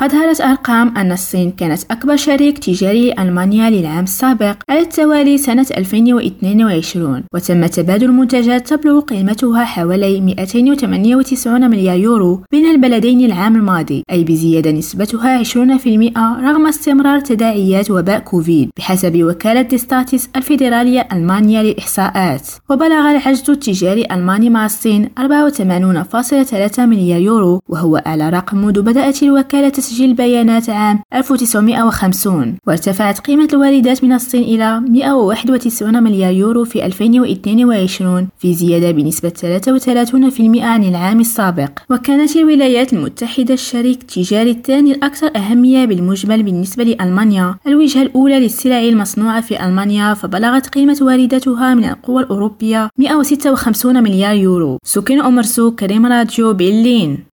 أظهرت أرقام أن الصين كانت أكبر شريك تجاري لألمانيا للعام السابع على التوالي سنة 2022 وتم تبادل منتجات تبلغ قيمتها حوالي 298 مليار يورو بين البلدين العام الماضي أي بزيادة نسبتها 20% رغم استمرار تداعيات وباء كوفيد بحسب وكالة ديستاتيس الفيدرالية ألمانيا للإحصاءات. وبلغ العجز التجاري الألماني مع الصين 84.3 مليار يورو وهو أعلى رقم منذ بدأت الوكالة تسجيل البيانات عام 1950 وارتفعت قيمة الواردات من الصين إلى 191 مليار يورو في 2022 في زيادة بنسبة 33% عن العام السابق. وكانت الولايات المتحدة الشريك التجاري الثاني الأكثر أهمية بالمجمل بالنسبة لألمانيا. الوجهة الأولى للسلع المصنوعة في ألمانيا فبلغت قيمة وارداتها من القوى الأوروبية 156 مليار يورو. سكن أمرسو كريم راديو برلين.